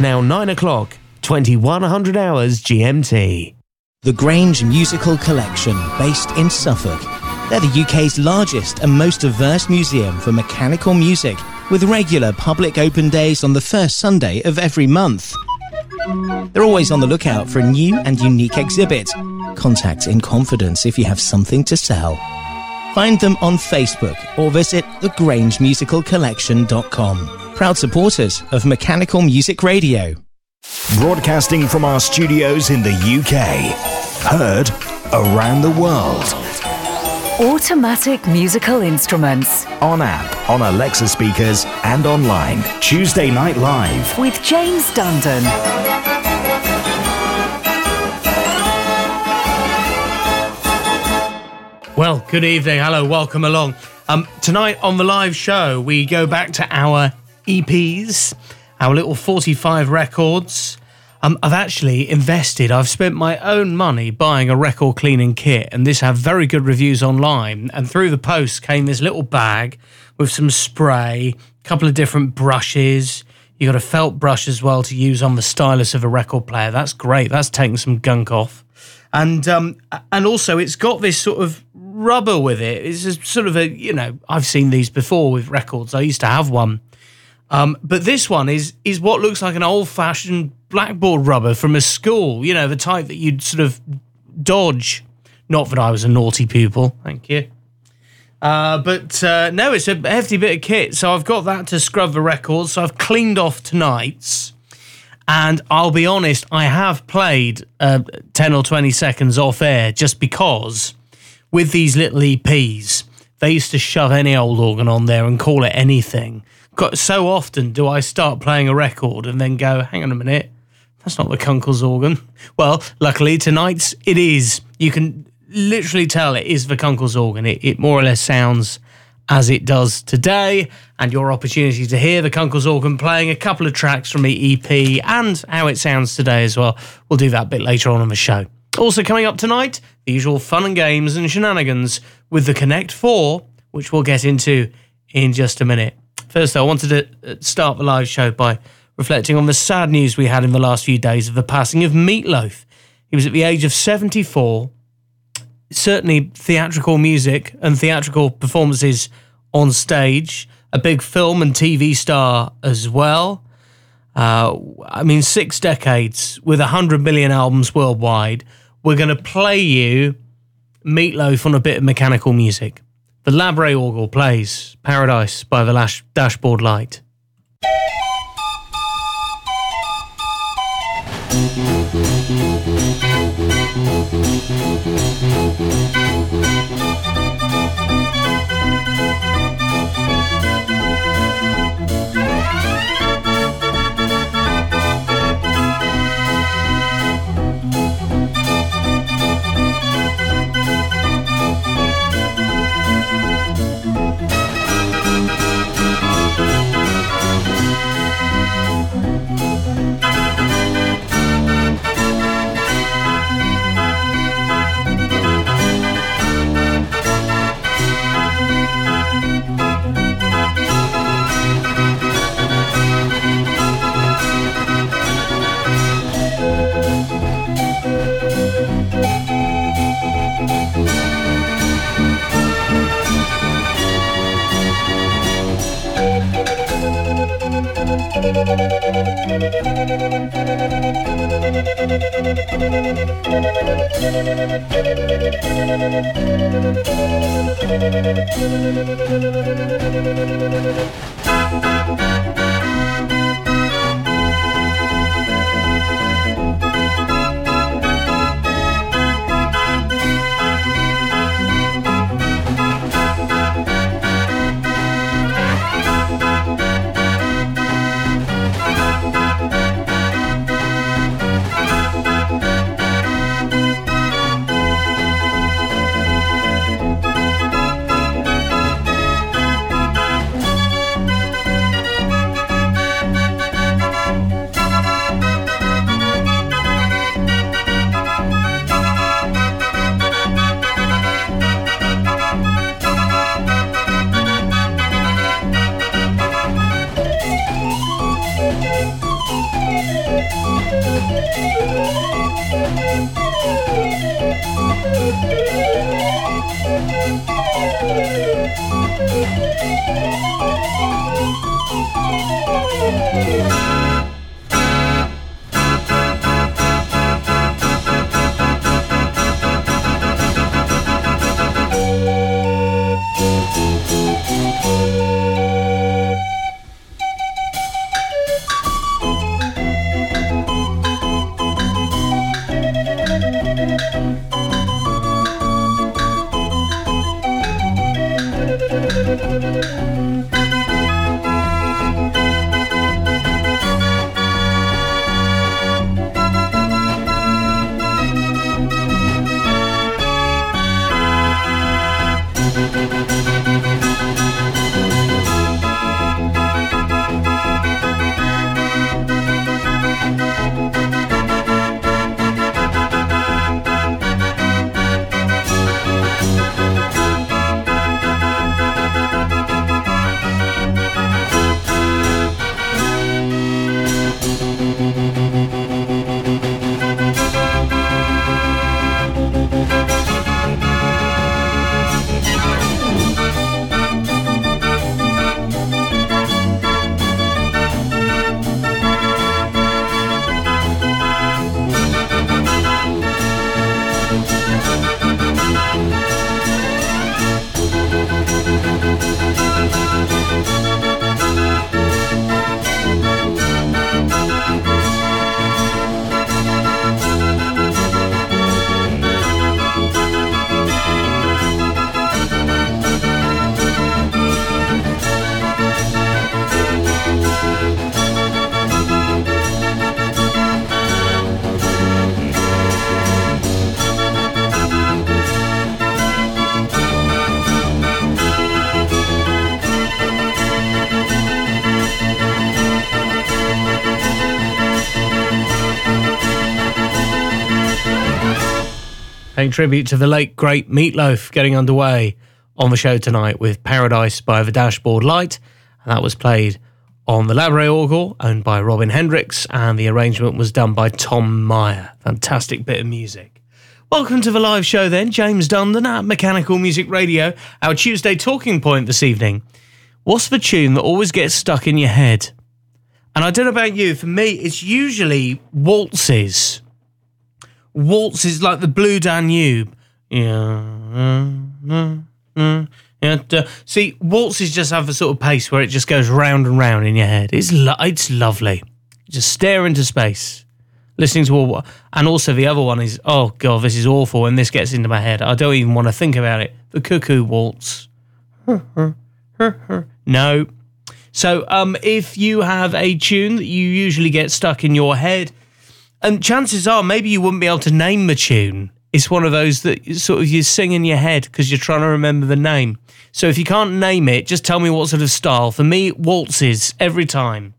Now 9 o'clock, 2100 hours GMT. The Grange Musical Collection, based in Suffolk. They're the UK's largest and most diverse museum for mechanical music, with regular public open days on the first Sunday of every month. They're always on the lookout for a new and unique exhibit. Contact in confidence if you have something to sell. Find them on Facebook or visit thegrangemusicalcollection.com. Proud supporters of Mechanical Music Radio. Broadcasting from our studios in the UK. Heard around the world. Automatic musical instruments. On app, on Alexa speakers, and online. Tuesday Night Live. With James Dundon. Well, good evening. Hello, welcome along. Um, tonight on the live show, we go back to our EPs, our little 45 records. Um, I've actually invested, I've spent my own money buying a record cleaning kit, and this had very good reviews online. And through the post came this little bag with some spray, a couple of different brushes. You got a felt brush as well to use on the stylus of a record player. That's great. That's taking some gunk off. And um, and also it's got this sort of rubber with it. It's a sort of a you know I've seen these before with records. I used to have one, um, but this one is is what looks like an old fashioned blackboard rubber from a school. You know the type that you'd sort of dodge. Not that I was a naughty pupil. Thank you. Uh, but uh, no, it's a hefty bit of kit. So I've got that to scrub the records. So I've cleaned off tonight's. And I'll be honest, I have played uh, 10 or 20 seconds off air just because with these little EPs, they used to shove any old organ on there and call it anything. So often do I start playing a record and then go, hang on a minute, that's not the Kunkel's organ. Well, luckily tonight's it is. You can literally tell it is the Kunkel's organ. It, it more or less sounds as it does today, and your opportunity to hear the Kunkel's organ playing a couple of tracks from the EP and how it sounds today as well. We'll do that a bit later on in the show. Also, coming up tonight, the usual fun and games and shenanigans with the Connect 4, which we'll get into in just a minute. First, though, I wanted to uh, start the live show by reflecting on the sad news we had in the last few days of the passing of Meatloaf. He was at the age of 74 certainly theatrical music and theatrical performances on stage, a big film and TV star as well. Uh, I mean, six decades with 100 million albums worldwide we're going to play you Meatloaf on a bit of mechanical music. The Labre orgel plays Paradise by the Lash- Dashboard Light. Música paying tribute to the late great Meatloaf getting underway on the show tonight with Paradise by the Dashboard Light. And that was played on the Labre Orgel, owned by Robin Hendricks, and the arrangement was done by Tom Meyer. Fantastic bit of music. Welcome to the live show then, James Dundon at Mechanical Music Radio, our Tuesday talking point this evening. What's the tune that always gets stuck in your head? And I don't know about you, for me, it's usually waltzes waltzes like the Blue Danube. Yeah. Yeah, see, waltzes just have a sort of pace where it just goes round and round in your head. It's lo- it's lovely. Just stare into space, listening to all. And also the other one is, oh god, this is awful. When this gets into my head, I don't even want to think about it. The cuckoo waltz. no. So, um, if you have a tune that you usually get stuck in your head, and chances are, maybe you wouldn't be able to name the tune. It's one of those that sort of you sing in your head because you're trying to remember the name. So if you can't name it, just tell me what sort of style. For me, waltzes every time.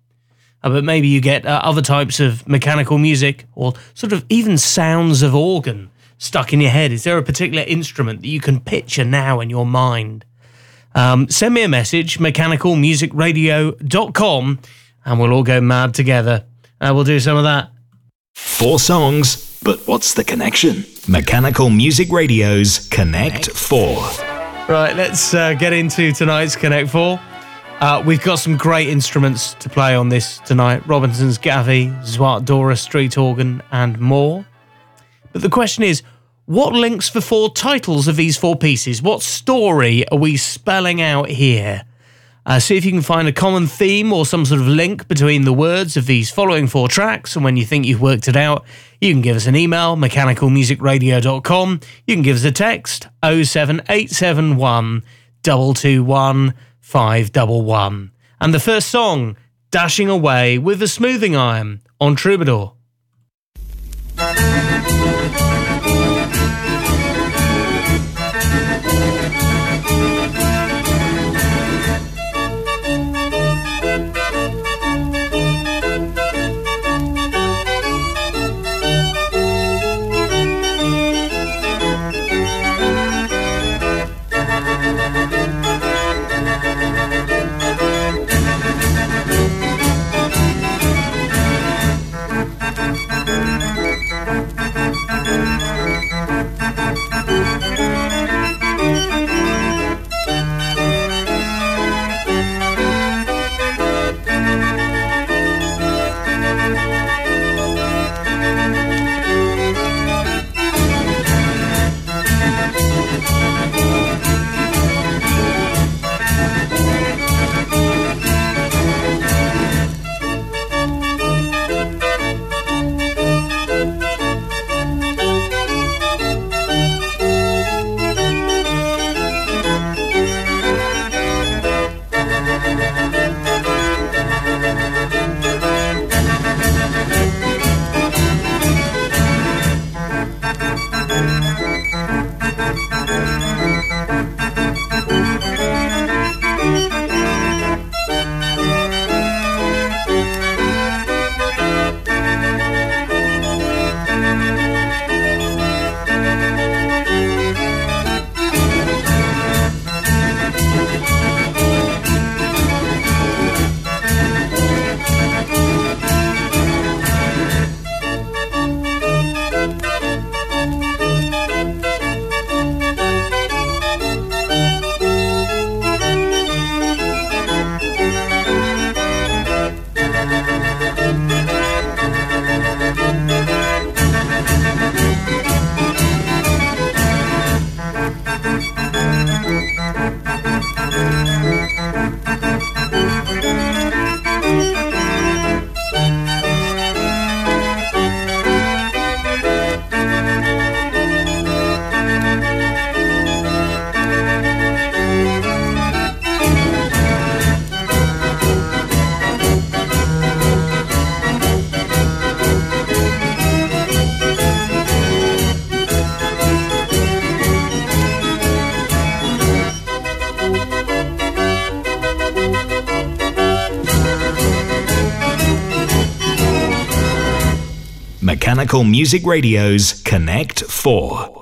Uh, but maybe you get uh, other types of mechanical music or sort of even sounds of organ stuck in your head. Is there a particular instrument that you can picture now in your mind? Um, send me a message, mechanicalmusicradio.com, and we'll all go mad together. Uh, we'll do some of that. Four songs, but what's the connection? Mechanical Music Radio's Connect 4. Right, let's uh, get into tonight's Connect 4. Uh, we've got some great instruments to play on this tonight Robinson's Gavi, Zwart Dora street organ, and more. But the question is what links the four titles of these four pieces? What story are we spelling out here? Uh, see if you can find a common theme or some sort of link between the words of these following four tracks. And when you think you've worked it out, you can give us an email, mechanicalmusicradio.com. You can give us a text, 07871 221 511. And the first song, Dashing Away with the Smoothing Iron on Troubadour. Music Radio's Connect 4.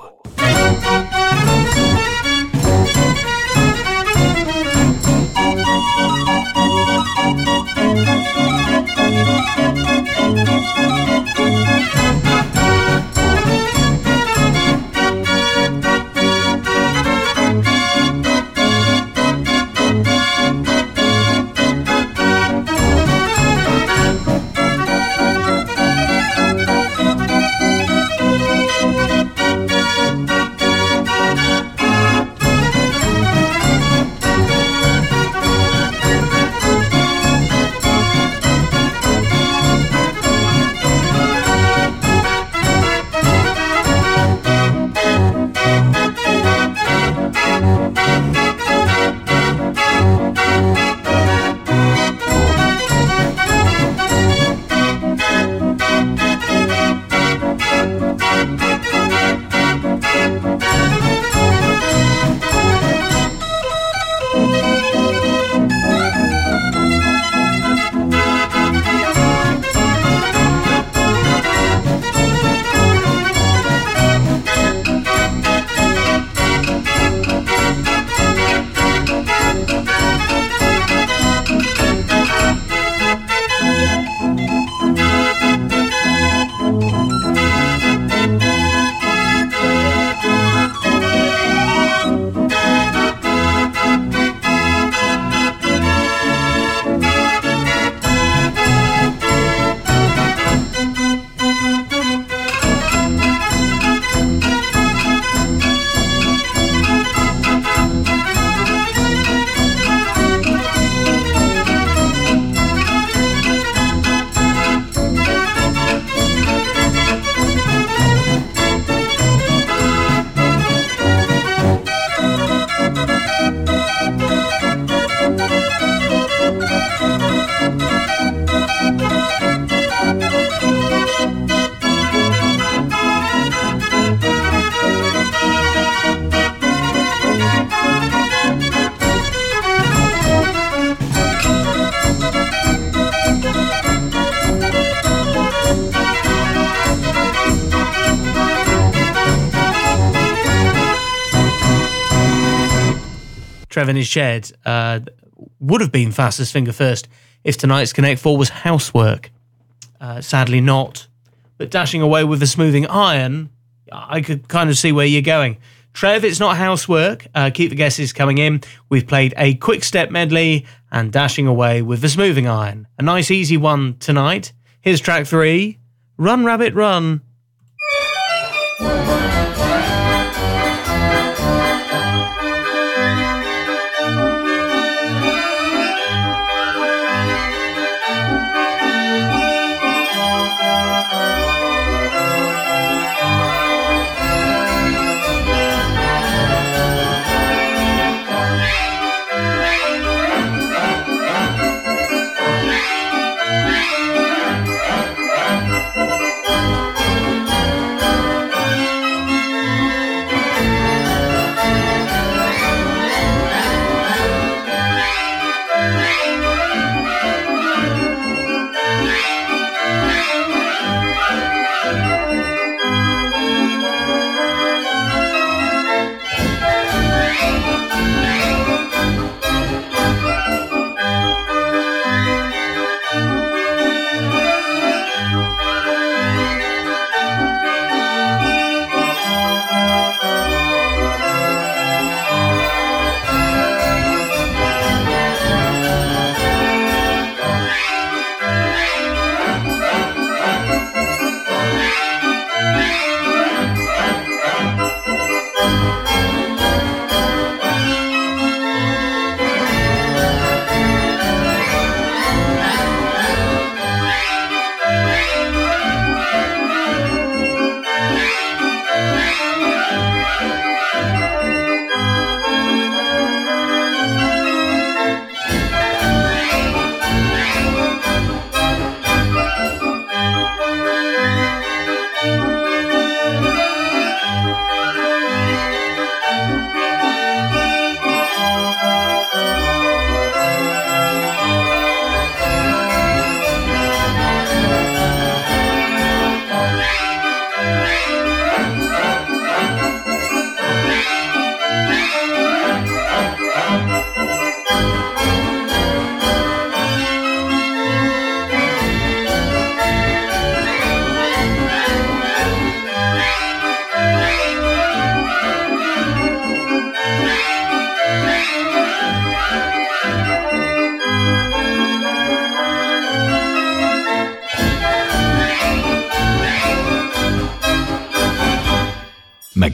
Trev in his shed uh, would have been fastest finger first if tonight's Connect 4 was housework. Uh, sadly, not. But dashing away with the smoothing iron, I could kind of see where you're going. Trev, it's not housework. Uh, keep the guesses coming in. We've played a quick step medley and dashing away with the smoothing iron. A nice, easy one tonight. Here's track three Run, Rabbit, Run.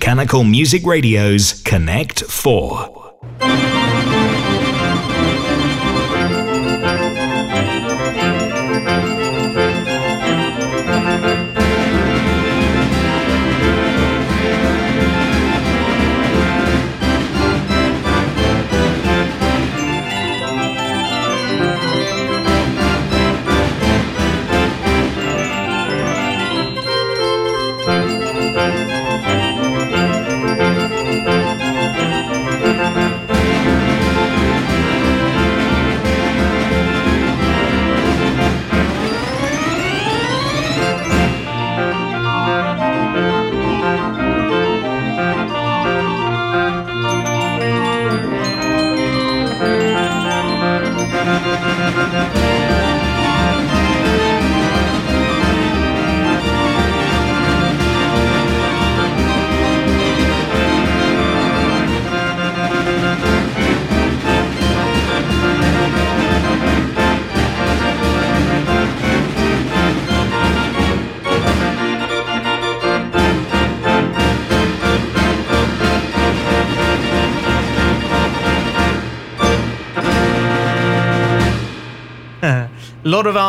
Mechanical Music Radio's Connect 4.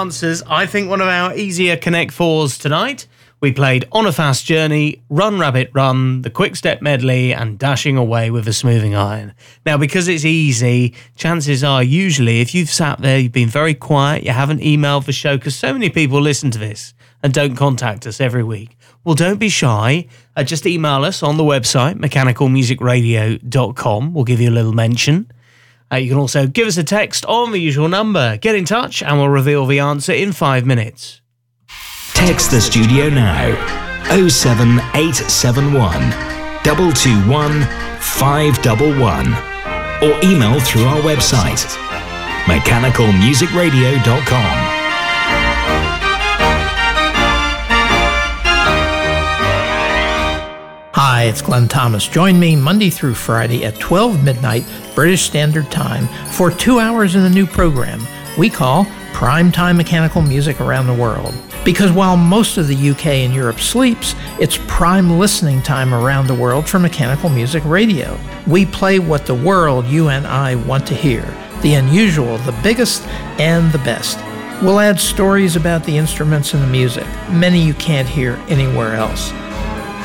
Answers. I think one of our easier Connect Fours tonight. We played On a Fast Journey, Run Rabbit Run, the Quick Step Medley, and Dashing Away with a Smoothing Iron. Now, because it's easy, chances are usually if you've sat there, you've been very quiet, you haven't emailed the show, because so many people listen to this and don't contact us every week. Well, don't be shy. Uh, just email us on the website, mechanicalmusicradio.com. We'll give you a little mention. Uh, you can also give us a text on the usual number. Get in touch and we'll reveal the answer in five minutes. Text the studio now 07871 221 511 or email through our website mechanicalmusicradio.com. Hi, it's Glenn Thomas. Join me Monday through Friday at 12 midnight British Standard Time for two hours in a new program we call Prime Time Mechanical Music Around the World. Because while most of the UK and Europe sleeps, it's prime listening time around the world for mechanical music radio. We play what the world, you and I, want to hear the unusual, the biggest, and the best. We'll add stories about the instruments and the music, many you can't hear anywhere else.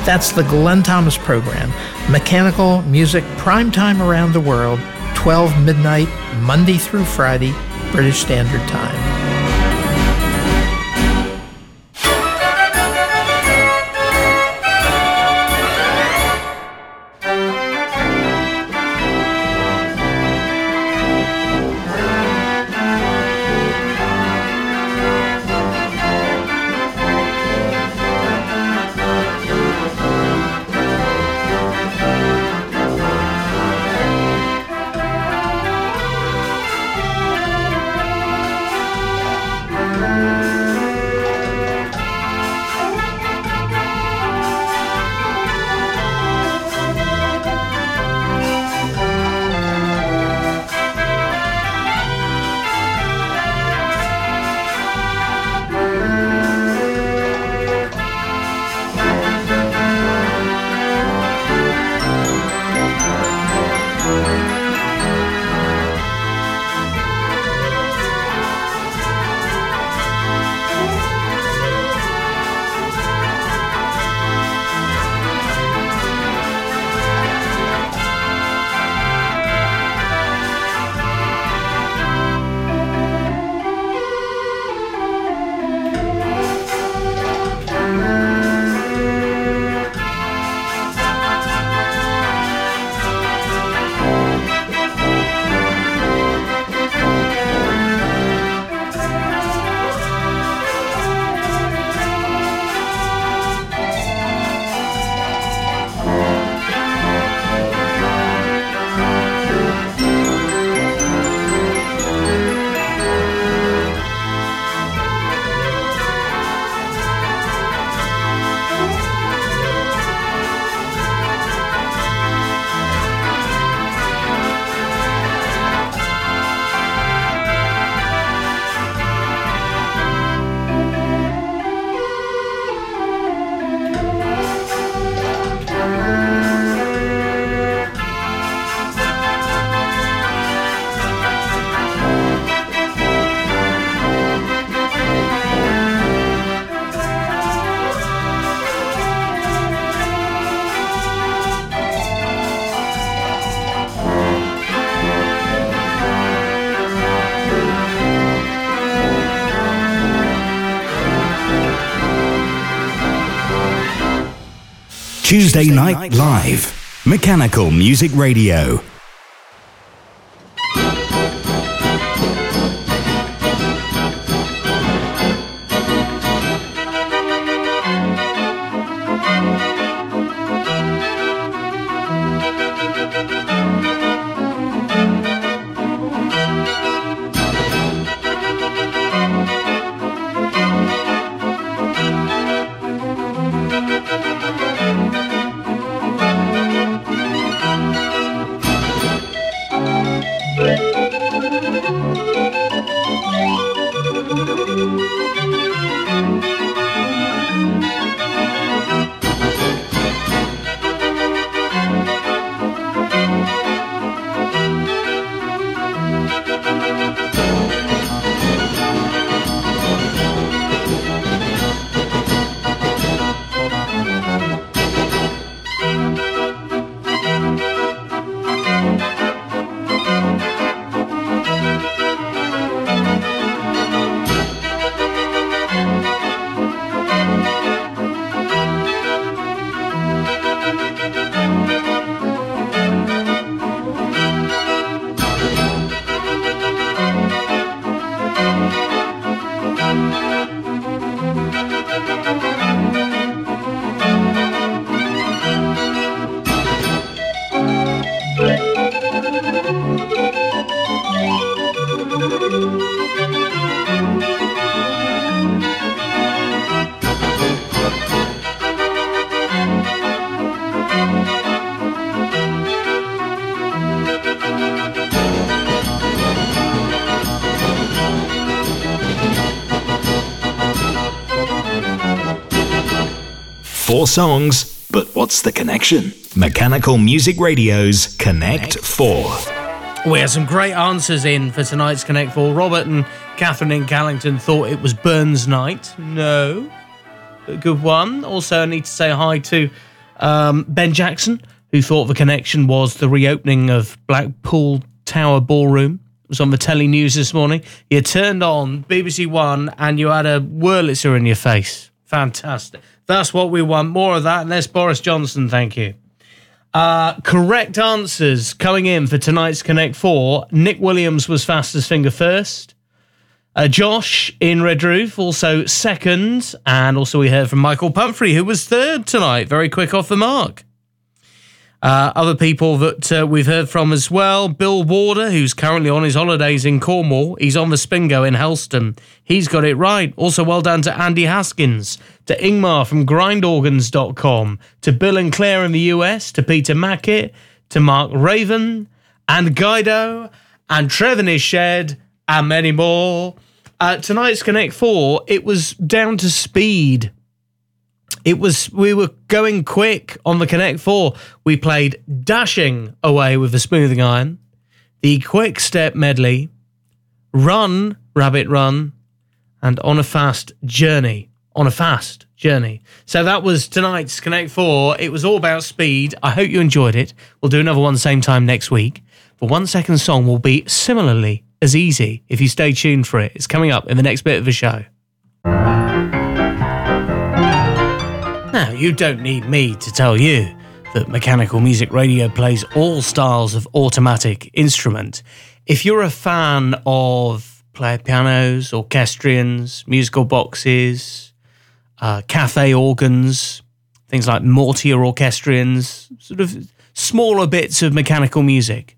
That's the Glenn Thomas program, Mechanical Music Prime Time Around the World, 12 midnight, Monday through Friday, British Standard Time. Tuesday Night Live. Mechanical Music Radio. Songs, but what's the connection? Mechanical Music Radio's Connect 4. We had some great answers in for tonight's Connect 4. Robert and Catherine in Callington thought it was Burns Night. No. A good one. Also, I need to say hi to um, Ben Jackson, who thought the connection was the reopening of Blackpool Tower Ballroom. It was on the telly news this morning. You turned on BBC One and you had a Wurlitzer in your face. Fantastic. That's what we want. More of that. And there's Boris Johnson. Thank you. Uh, correct answers coming in for tonight's Connect 4. Nick Williams was fastest finger first. Uh, Josh in Redruth also second. And also we heard from Michael Pumphrey, who was third tonight. Very quick off the mark. Uh, other people that uh, we've heard from as well. Bill Warder, who's currently on his holidays in Cornwall. He's on the Spingo in Helston. He's got it right. Also, well done to Andy Haskins, to Ingmar from grindorgans.com, to Bill and Claire in the US, to Peter Mackett, to Mark Raven, and Guido, and Trevor is Shed, and many more. Uh, tonight's Connect 4, it was down to speed it was we were going quick on the Connect 4. We played Dashing Away with the Smoothing Iron, the Quick Step Medley, Run, Rabbit Run, and On a Fast Journey. On a Fast Journey. So that was tonight's Connect 4. It was all about speed. I hope you enjoyed it. We'll do another one same time next week. The one second song will be similarly as easy if you stay tuned for it. It's coming up in the next bit of the show. You don't need me to tell you that Mechanical Music Radio plays all styles of automatic instrument. If you're a fan of player pianos, orchestrions, musical boxes, uh, cafe organs, things like Mortier orchestrions, sort of smaller bits of mechanical music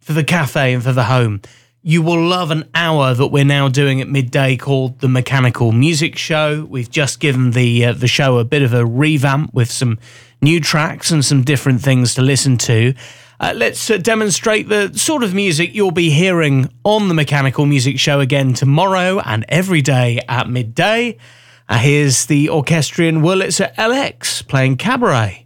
for the cafe and for the home, you will love an hour that we're now doing at midday called the Mechanical Music Show. We've just given the uh, the show a bit of a revamp with some new tracks and some different things to listen to. Uh, let's uh, demonstrate the sort of music you'll be hearing on the Mechanical Music Show again tomorrow and every day at midday. Uh, here's the orchestrion Wurlitzer LX playing Cabaret.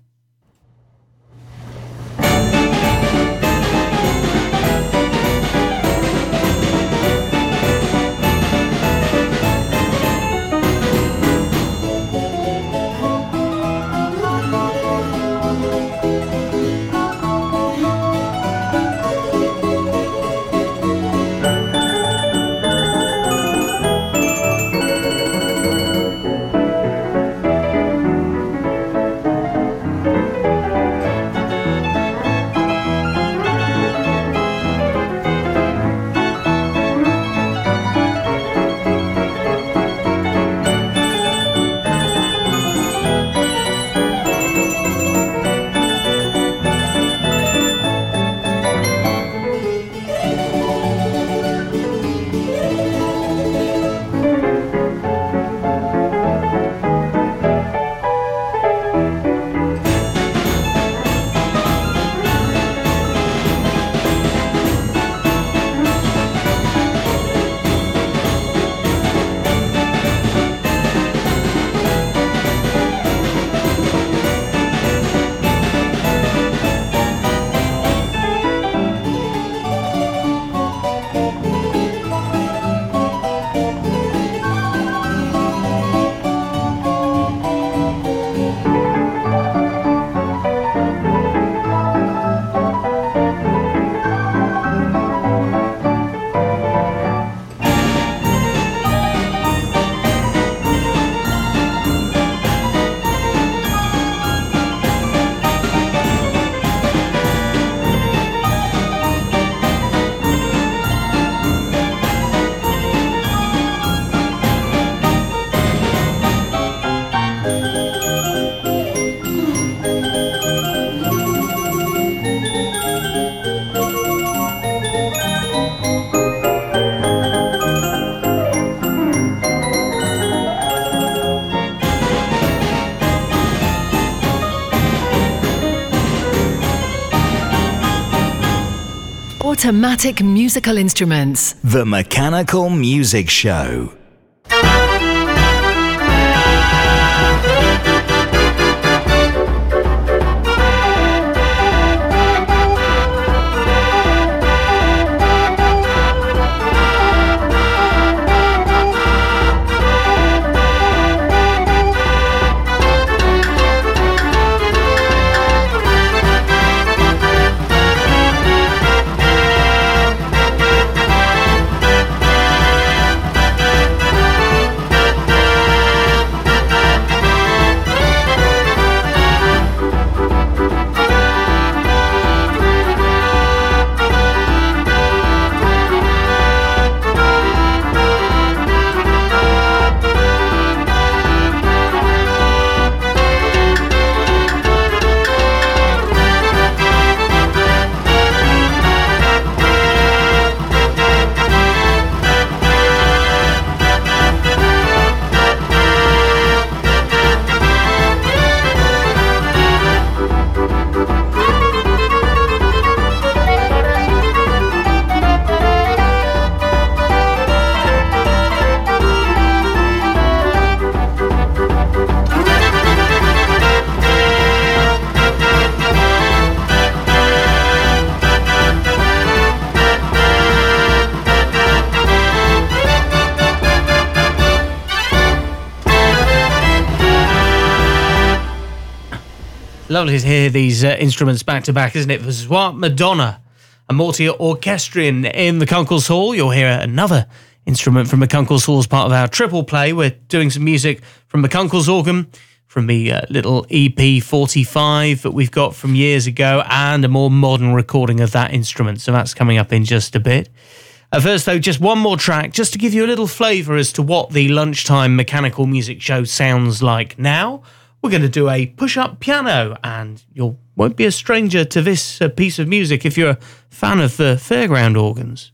Automatic Musical Instruments. The Mechanical Music Show. Lovely to hear these uh, instruments back to back, isn't it? Voix Madonna, a Mortier Orchestrion in the Kunkel's Hall. You'll hear another instrument from McCunkle's Hall as part of our triple play. We're doing some music from the McCunkle's organ, from the uh, little EP 45 that we've got from years ago, and a more modern recording of that instrument. So that's coming up in just a bit. At first, though, just one more track, just to give you a little flavour as to what the lunchtime mechanical music show sounds like now we're going to do a push up piano, and you won't be a stranger to this uh, piece of music if you're a fan of the fairground organs.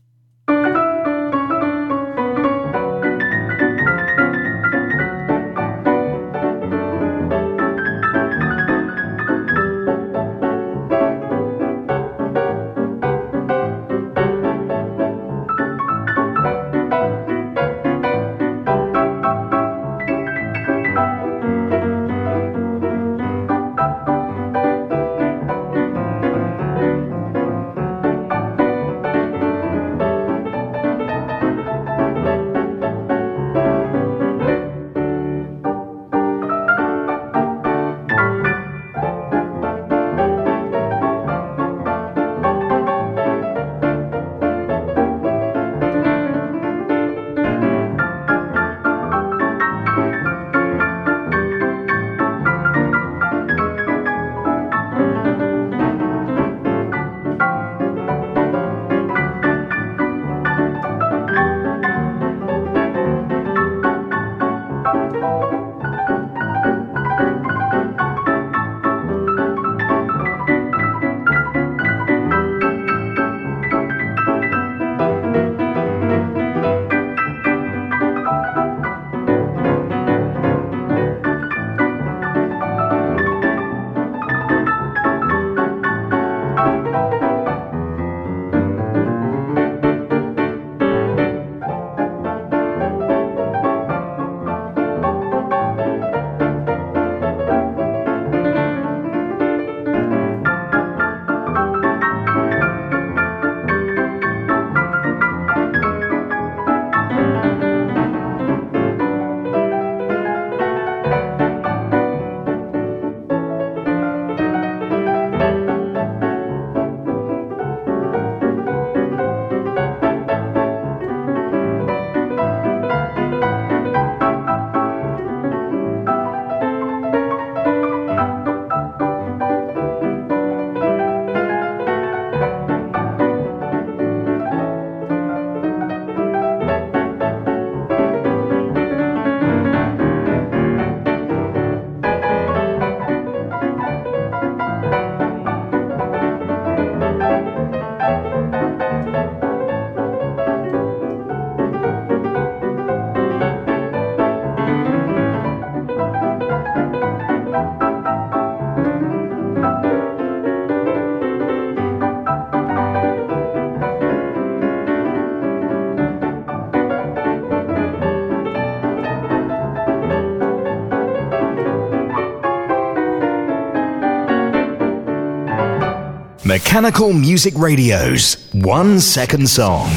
Mechanical Music Radio's One Second Song.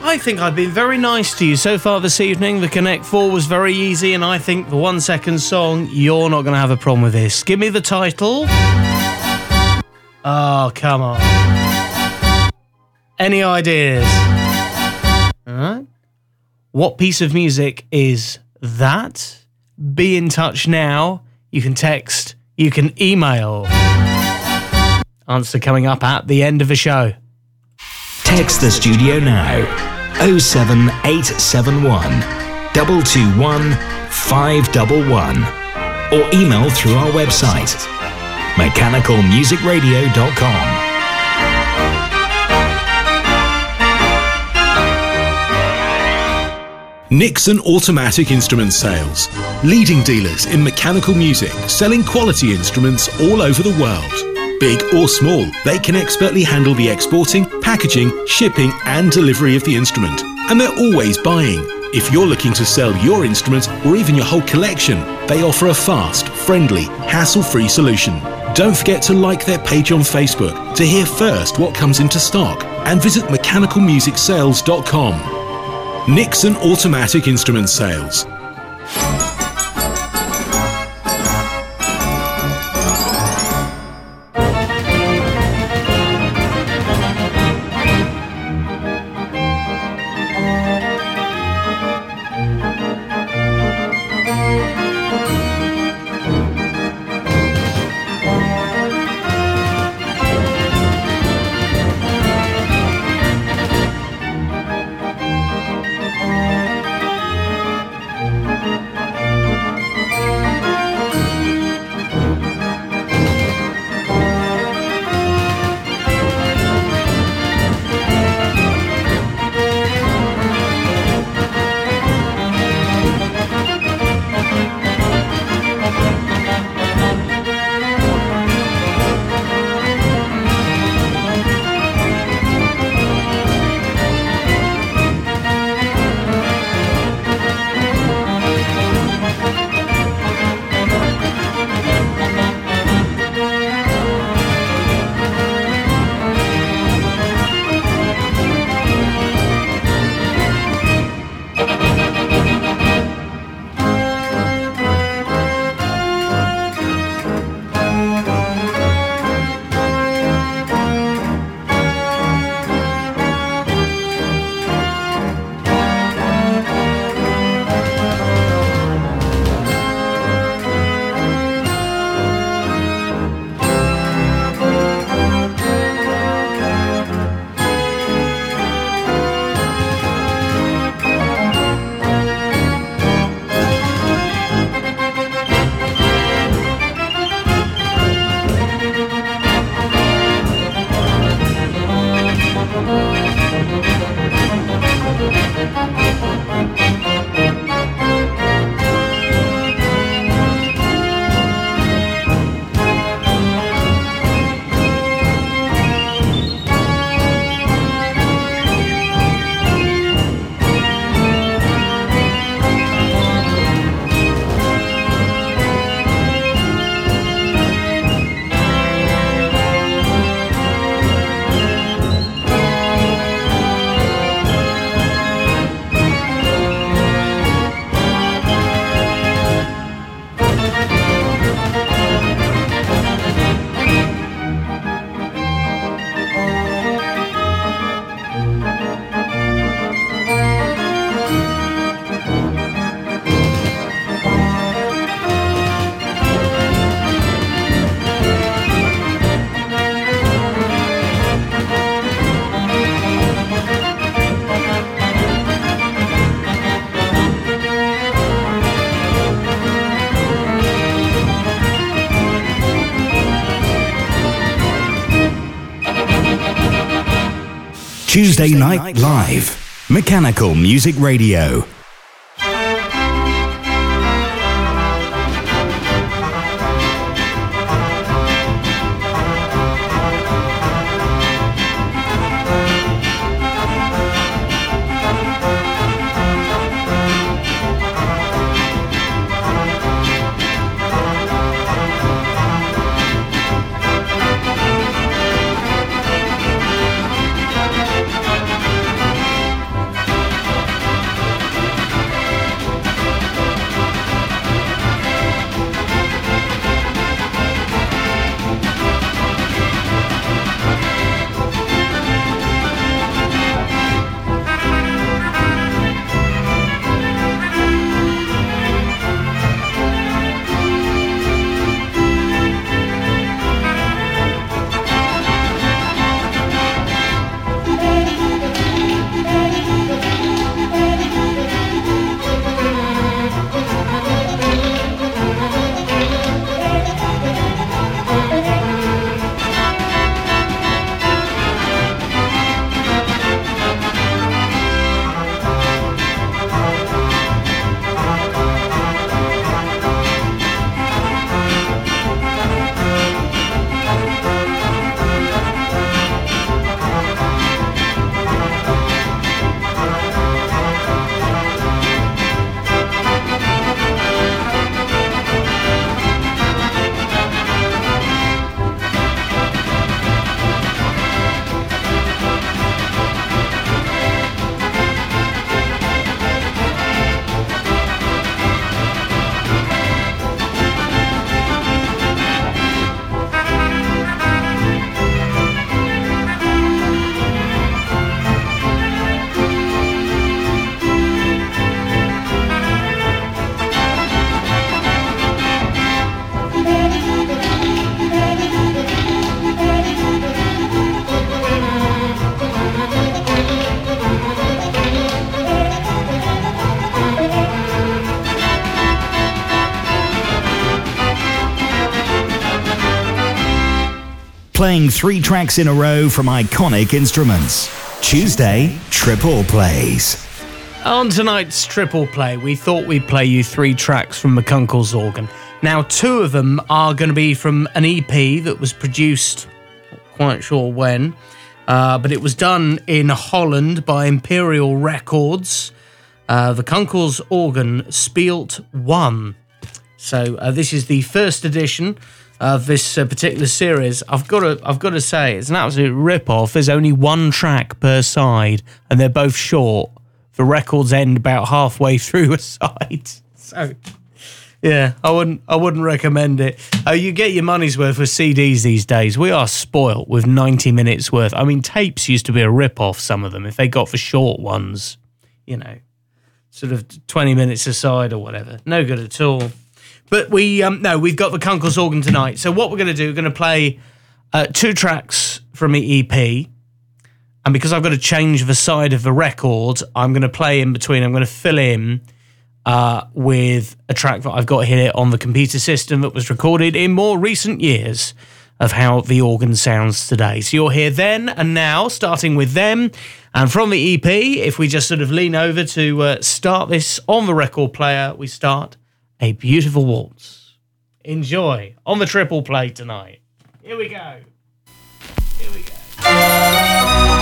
I think I've been very nice to you so far this evening. The Connect 4 was very easy, and I think the one second song, you're not going to have a problem with this. Give me the title. Oh, come on. Any ideas? Alright. What piece of music is that? Be in touch now. You can text, you can email. Answer coming up at the end of the show. Text the studio now 07871 221 511 or email through our website mechanicalmusicradio.com. Nixon Automatic Instrument Sales. Leading dealers in mechanical music, selling quality instruments all over the world. Big or small, they can expertly handle the exporting, packaging, shipping, and delivery of the instrument. And they're always buying. If you're looking to sell your instrument or even your whole collection, they offer a fast, friendly, hassle free solution. Don't forget to like their page on Facebook to hear first what comes into stock and visit mechanicalmusicsales.com. Nixon Automatic Instrument Sales. Tuesday Night Live. Mechanical Music Radio. Playing three tracks in a row from iconic instruments. Tuesday, Triple Plays. On tonight's triple play, we thought we'd play you three tracks from McCunkle's organ. Now, two of them are going to be from an EP that was produced, not quite sure when, uh, but it was done in Holland by Imperial Records. Uh, the Kunkel's organ Speelt 1. So uh, this is the first edition of this uh, particular series. I've got to, I've got to say, it's an absolute rip-off. There's only one track per side, and they're both short. The records end about halfway through a side. So, yeah, I wouldn't, I wouldn't recommend it. Uh, you get your money's worth with CDs these days. We are spoilt with 90 minutes worth. I mean, tapes used to be a rip-off. Some of them, if they got for short ones, you know, sort of 20 minutes aside or whatever. No good at all. But we, um, no, we've got the Kunkel's organ tonight. So what we're going to do, we're going to play uh, two tracks from the EP. And because I've got to change the side of the record, I'm going to play in between. I'm going to fill in uh, with a track that I've got here on the computer system that was recorded in more recent years of how the organ sounds today. So you'll hear then and now, starting with them. And from the EP, if we just sort of lean over to uh, start this on the record player, we start A Beautiful Waltz. Enjoy on the triple play tonight. Here we go. Here we go.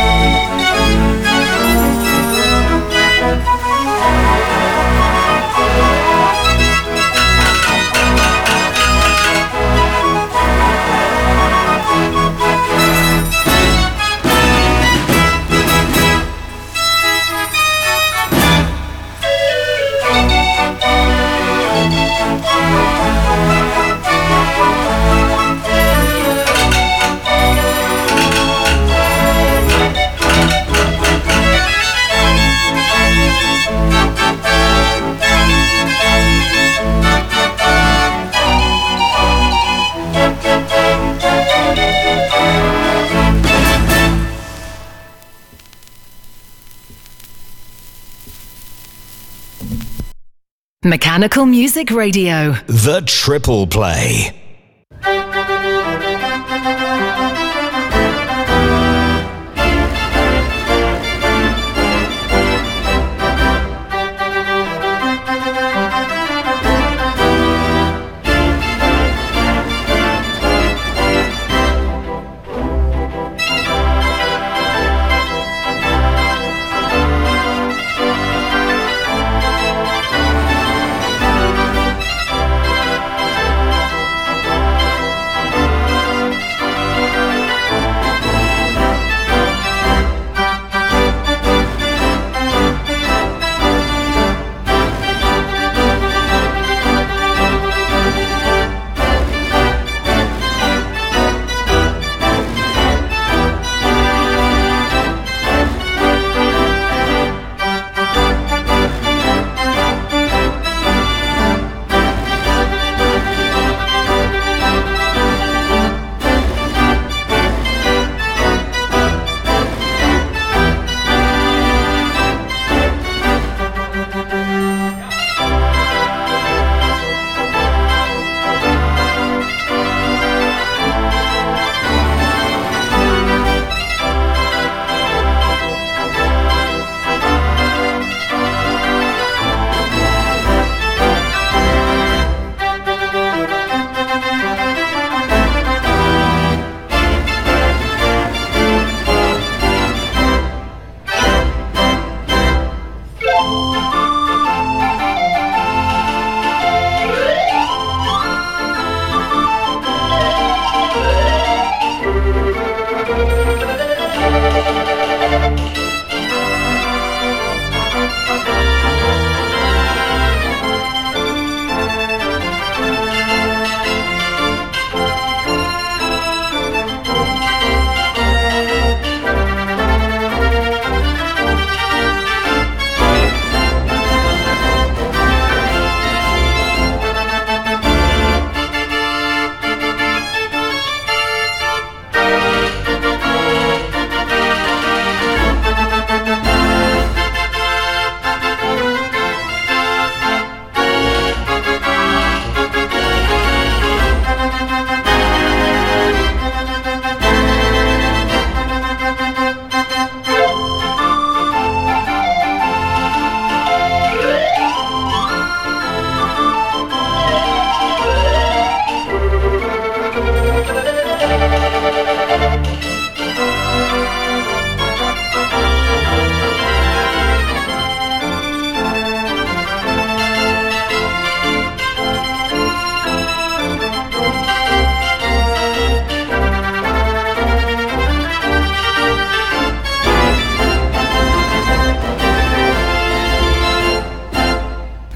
Mechanical Music Radio. The Triple Play.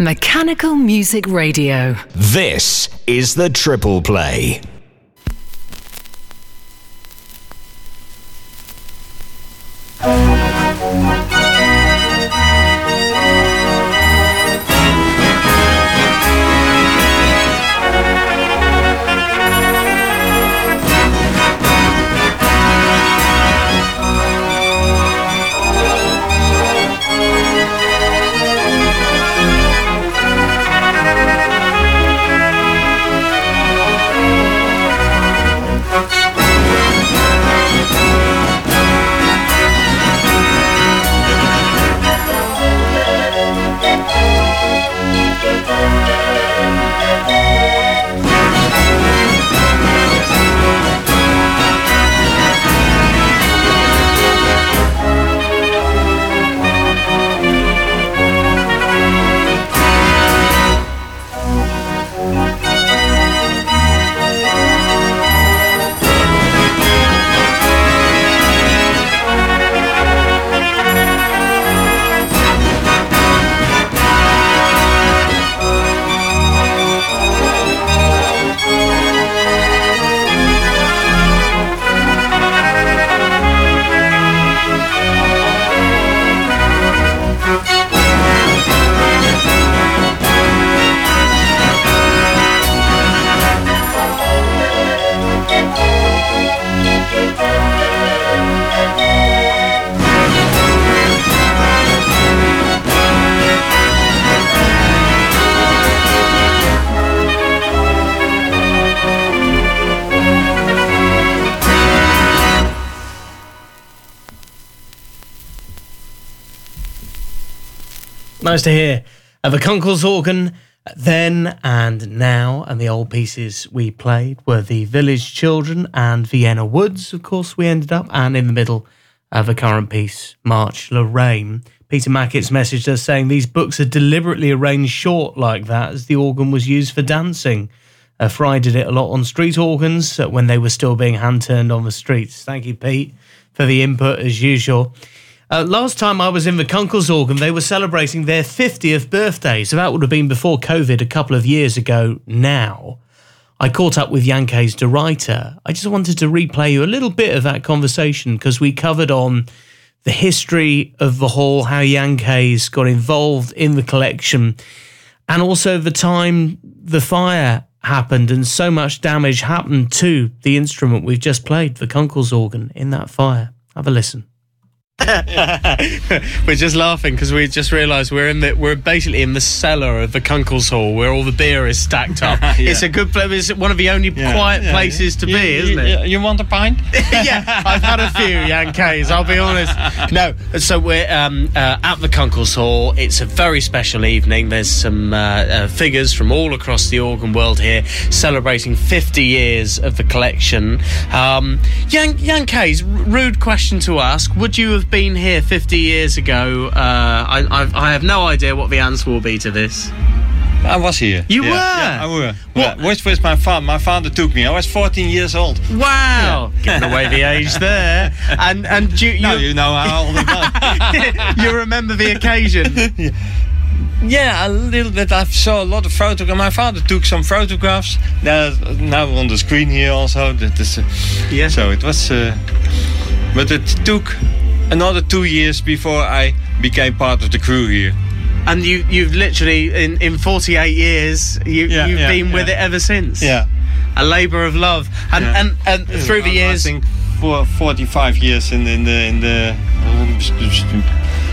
Mechanical Music Radio. This is the Triple Play. Nice to hear. Uh, the Kunkel's organ then and now, and the old pieces we played were the Village Children and Vienna Woods, of course, we ended up, and in the middle of the current piece, March Lorraine. Peter Mackett's messaged us saying these books are deliberately arranged short like that as the organ was used for dancing. Uh, Fry did it a lot on street organs uh, when they were still being hand turned on the streets. Thank you, Pete, for the input as usual. Uh, last time I was in the Kunkel's organ, they were celebrating their 50th birthday. So that would have been before COVID a couple of years ago now. I caught up with Jan Kees de Ruyter. I just wanted to replay you a little bit of that conversation because we covered on the history of the hall, how Jan Kees got involved in the collection, and also the time the fire happened and so much damage happened to the instrument we've just played, the Kunkel's organ, in that fire. Have a listen. we're just laughing because we just realised we're in the we're basically in the cellar of the Kunkel's Hall where all the beer is stacked up. yeah. It's a good place. It's one of the only yeah. quiet yeah, places to you, be, you, isn't it? You want a pint? yeah, I've had a few Jan Kees. I'll be honest. No, so we're um, uh, at the Kunkel's Hall. It's a very special evening. There's some uh, uh, figures from all across the organ world here celebrating 50 years of the collection. Um, Jan rude question to ask. Would you have have been here 50 years ago, uh, I, I've, I have no idea what the answer will be to this. I was here. You yeah. were? Yeah, I were. What? Yeah. Was my father. My father took me. I was 14 years old. Wow. Yeah. Giving away the age there. And and you, you, no, you know how old I am. you remember the occasion? yeah. Yeah, a little bit. I saw a lot of photographs. My father took some photographs. They're now on the screen here also. That is, uh, yeah. So it was, uh, but it took another two years before I became part of the crew here. And you, you've literally in, in 48 years, you, yeah, you've yeah, been with it ever since. Yeah, a labour of love. And and, and through the years, I think for 45 years in, in the in the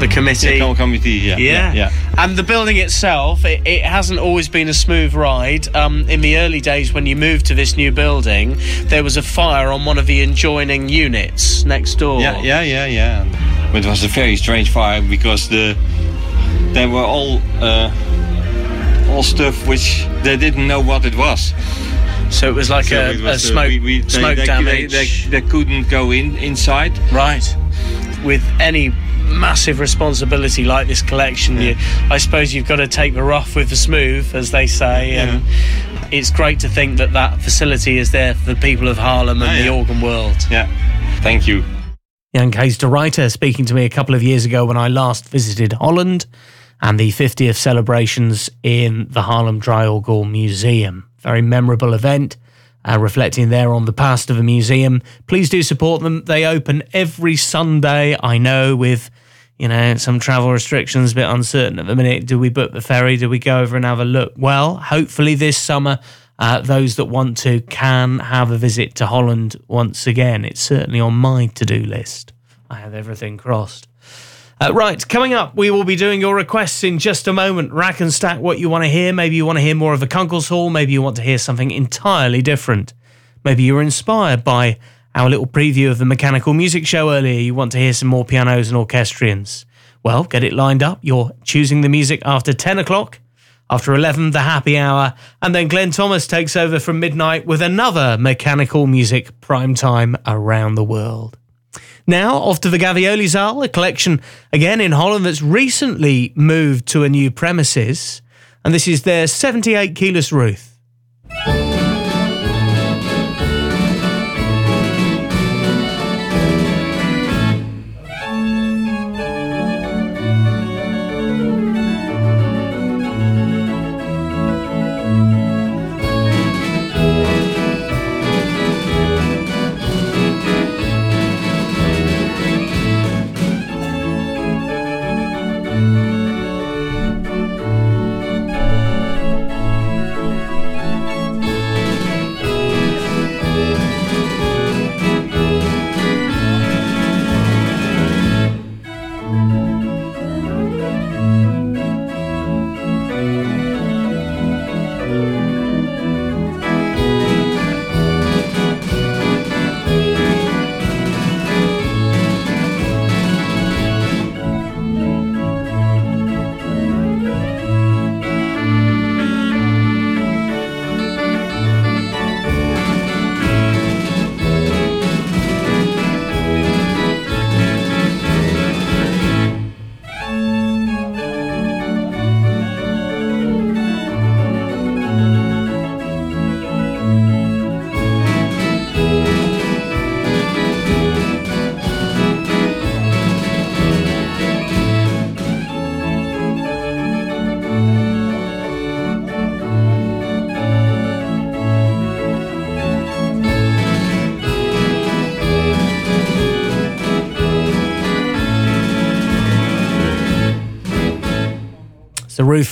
the committee. Yeah, committee, yeah, yeah. yeah. And the building itself, it, it hasn't always been a smooth ride. Um, in the early days when you moved to this new building, there was a fire on one of the adjoining units next door. Yeah, yeah, yeah, yeah. But it was a very strange fire because the they were all uh, all stuff which they didn't know what it was. So it was like so a, was, a, smoke, we, we, smoke they, damage. They, they, they, couldn't go in inside. Right. With any massive responsibility like this collection, yeah. you, I suppose you've got to take the rough with the smooth, as they say. Yeah. And it's great to think that that facility is there for the people of Haarlem and oh, yeah. the organ world. Yeah. Thank you. Jan Kees de Ruyter speaking to me a couple of years ago when I last visited Holland and the 50th celebrations in the Haarlem Draaiorgel Museum. Very memorable event. Uh, reflecting there on the past of a museum. Please do support them. They open every Sunday. I know with you know some travel restrictions, a bit uncertain at the minute. Do we book the ferry? Do we go over and have a look? Well, hopefully this summer, uh, those that want to can have a visit to Holland once again. It's certainly on my to-do list. I have everything crossed. Uh, right, coming up, we will be doing your requests in just a moment. Rack and stack what you want to hear. Maybe you want to hear more of a Kunkel's Hall. Maybe you want to hear something entirely different. Maybe you're inspired by our little preview of the mechanical music show earlier. You want to hear some more pianos and orchestrions. Well, get it lined up. You're choosing the music after 10 o'clock. After 11, the happy hour. And then Glenn Thomas takes over from midnight with another mechanical music prime time around the world. Now, off to the Gavioli a collection again in Holland that's recently moved to a new premises. And this is their 78 Key Redruth.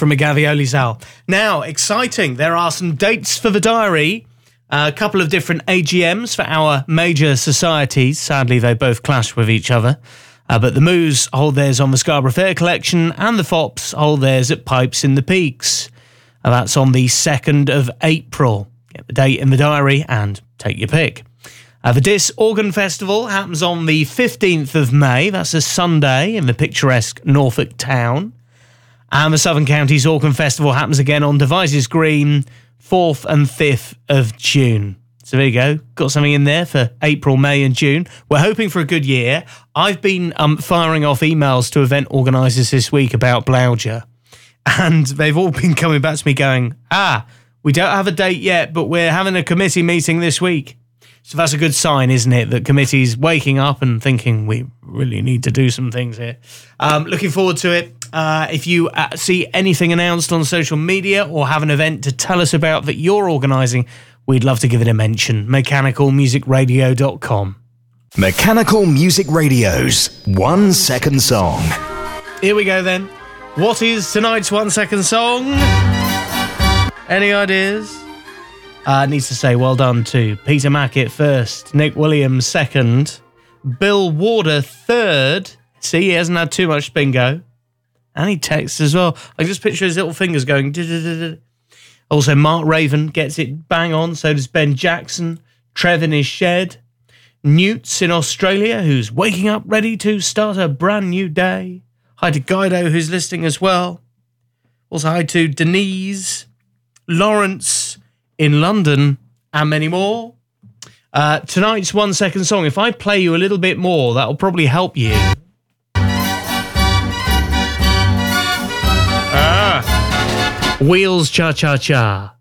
From a Gavioli Zal. Now, exciting. There are some dates for the diary. a couple of different AGMs for our major societies. Sadly, they both clash with each other. Uh, but the Moos hold theirs on the Scarborough Fair Collection, and the Fops hold theirs at Pipes in the Peaks. Uh, that's on the 2nd of April. Get the date in the diary and take your pick. Uh, the Diss Organ Festival happens on the 15th of May. That's a Sunday in the picturesque Norfolk town. And the Southern Counties Organ Festival happens again on Devizes Green, 4th and 5th of June. So there you go. Got something in there for April, May, and June. We're hoping for a good year. I've been um, firing off emails to event organisers this week about Blauja, and they've all been coming back to me going, ah, we don't have a date yet, but we're having a committee meeting this week. So that's a good sign, isn't it? That committees waking up and thinking we really need to do some things here. Um, looking forward to it. Uh, if you uh, see anything announced on social media or have an event to tell us about that you're organising, we'd love to give it a mention. MechanicalMusicRadio.com. Mechanical Music Radio's One Second Song. Here we go then. What is tonight's one second song? Any ideas? Uh, needs to say well done to Peter Mackett first, Nick Williams second, Bill Warder third. See, he hasn't had too much bingo. And he texts as well. I just picture his little fingers going. Also, Mark Raven gets it bang on. So does Ben Jackson. Trev in his shed. Newt's in Australia, who's waking up ready to start a brand new day. Hi to Guido, who's listening as well. Also, hi to Denise, Lawrence in London, and many more. Uh, tonight's one second song. If I play you a little bit more, that'll probably help you. Wheels Cha Cha Cha.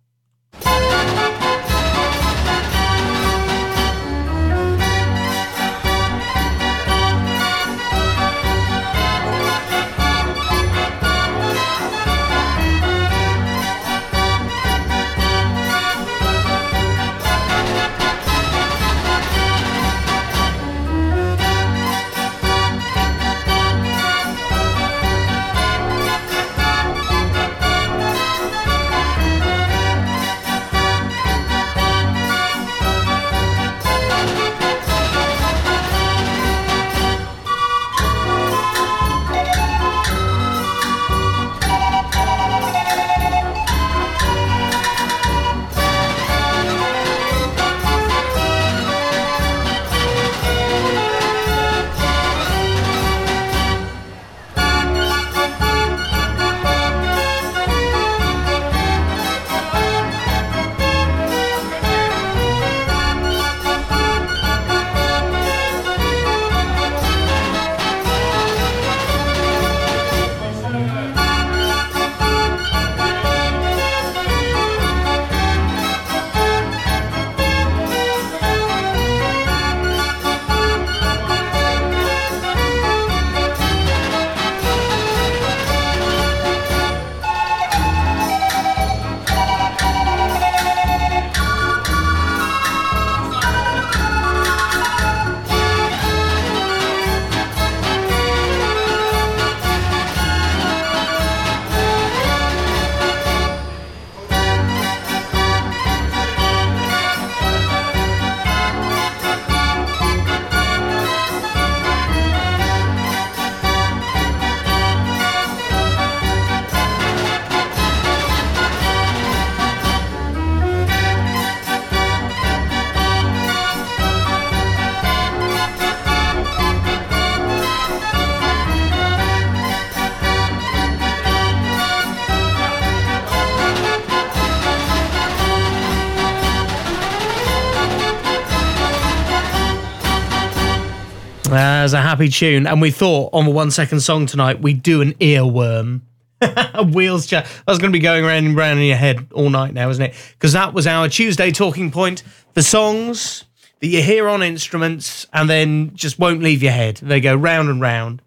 Happy tune. And we thought on the one second song tonight, we'd do an earworm. Wheels chat. That's going to be going around and round in your head all night now, isn't it? Because that was our Tuesday talking point. The songs that you hear on instruments and then just won't leave your head. They go round and round.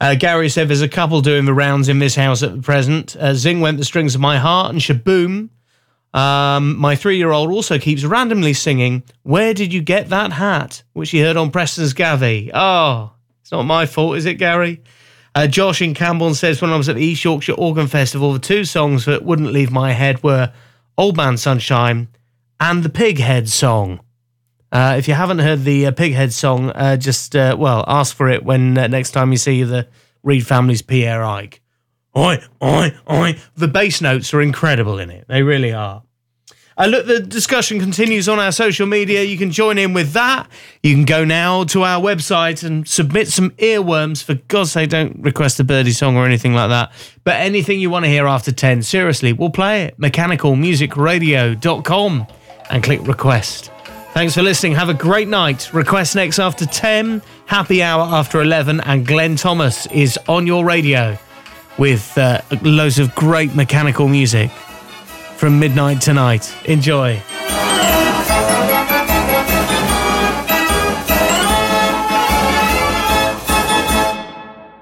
Uh, Gary said there's a couple doing the rounds in this house at the present. Uh, Zing went the strings of my heart and Shaboom. Um, my three year old also keeps randomly singing, Where did you get that hat? which he heard on Preston's Gavi. Oh, it's not my fault, is it, Gary? Uh, Josh in Camborne says, When I was at the East Yorkshire Organ Festival, the two songs that wouldn't leave my head were Old Man Sunshine and the Pighead song. Uh, if you haven't heard the uh, Pighead song, uh, just, uh, well, ask for it when uh, next time you see the Reed family's Pierre Ike. Oi, oi, oi. The bass notes are incredible in it. They really are. Uh, look, the discussion continues on our social media. You can join in with that. You can go now to our website and submit some earworms. For God's sake, don't request a birdie song or anything like that. But anything you want to hear after 10, seriously, we'll play it. Mechanicalmusicradio.com and click request. Thanks for listening. Have a great night. Request next after 10, happy hour after 11, and Glenn Thomas is on your radio with uh, loads of great mechanical music from midnight tonight. Enjoy.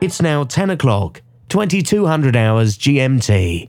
It's now 10 o'clock, 2200 hours GMT.